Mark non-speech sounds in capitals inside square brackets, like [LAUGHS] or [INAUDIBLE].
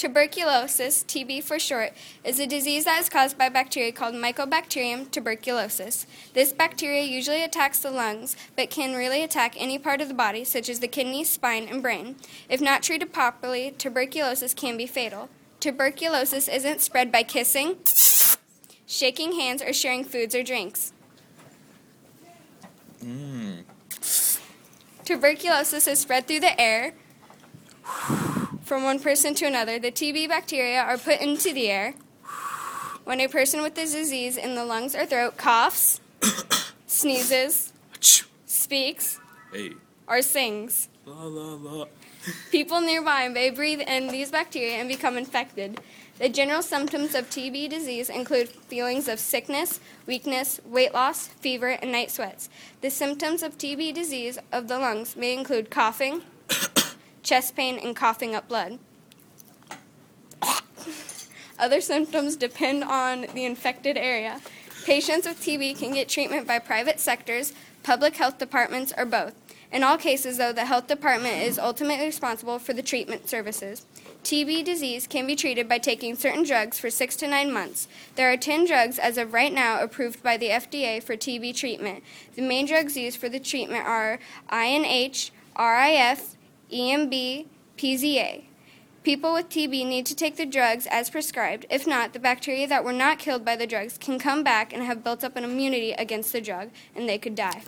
Tuberculosis, TB for short, is a disease that is caused by bacteria called Mycobacterium tuberculosis. This bacteria usually attacks the lungs, but can really attack any part of the body, such as the kidneys, spine, and brain. If not treated properly, tuberculosis can be fatal. Tuberculosis isn't spread by kissing, shaking hands, or sharing foods or drinks. Mm. Tuberculosis is spread through the air from one person to another. The TB bacteria are put into the air when a person with this disease in the lungs or throat coughs, [COUGHS] sneezes, speaks, Hey. or sings. La la la. [LAUGHS] People nearby may breathe in these bacteria and become infected. The general symptoms of TB disease include feelings of sickness, weakness, weight loss, fever, and night sweats. The symptoms of TB disease of the lungs may include coughing, chest pain, and coughing up blood. Other symptoms depend on the infected area. Patients with TB can get treatment by private sectors, public health departments, or both. In all cases, though, the health department is ultimately responsible for the treatment services. TB disease can be treated by taking certain drugs for six to nine months. There are 10 drugs as of right now approved by the FDA for TB treatment. The main drugs used for the treatment are INH, RIF, EMB, PZA. People with TB need to take the drugs as prescribed. If not, the bacteria that were not killed by the drugs can come back and have built up an immunity against the drug, and they could die.